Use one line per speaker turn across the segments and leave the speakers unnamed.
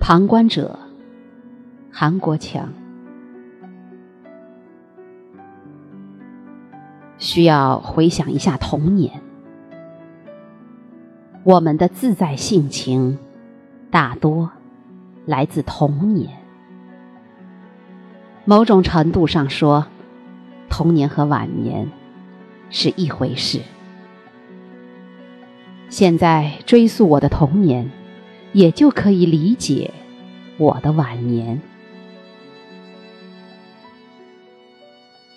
旁观者，韩国强。需要回想一下童年，我们的自在性情，大多来自童年。某种程度上说，童年和晚年是一回事。现在追溯我的童年。也就可以理解我的晚年。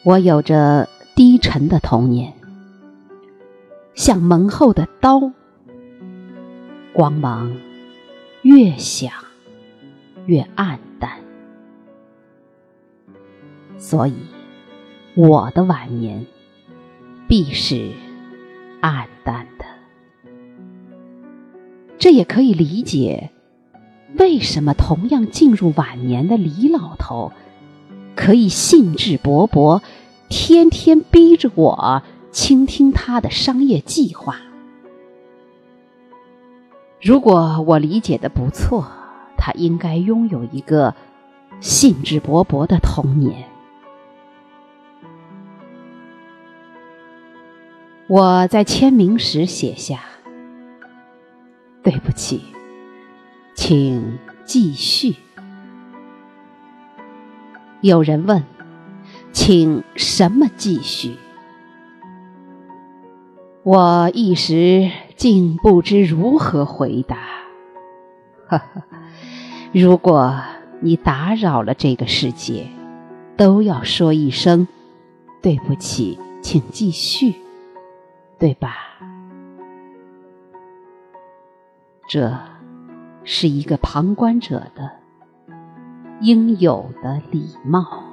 我有着低沉的童年，像门后的刀，光芒越响越暗淡，所以我的晚年必是暗淡的。这也可以理解，为什么同样进入晚年的李老头，可以兴致勃勃，天天逼着我倾听他的商业计划。如果我理解的不错，他应该拥有一个兴致勃勃的童年。我在签名时写下。对不起，请继续。有人问，请什么继续？我一时竟不知如何回答。呵呵，如果你打扰了这个世界，都要说一声对不起，请继续，对吧？这是一个旁观者的应有的礼貌。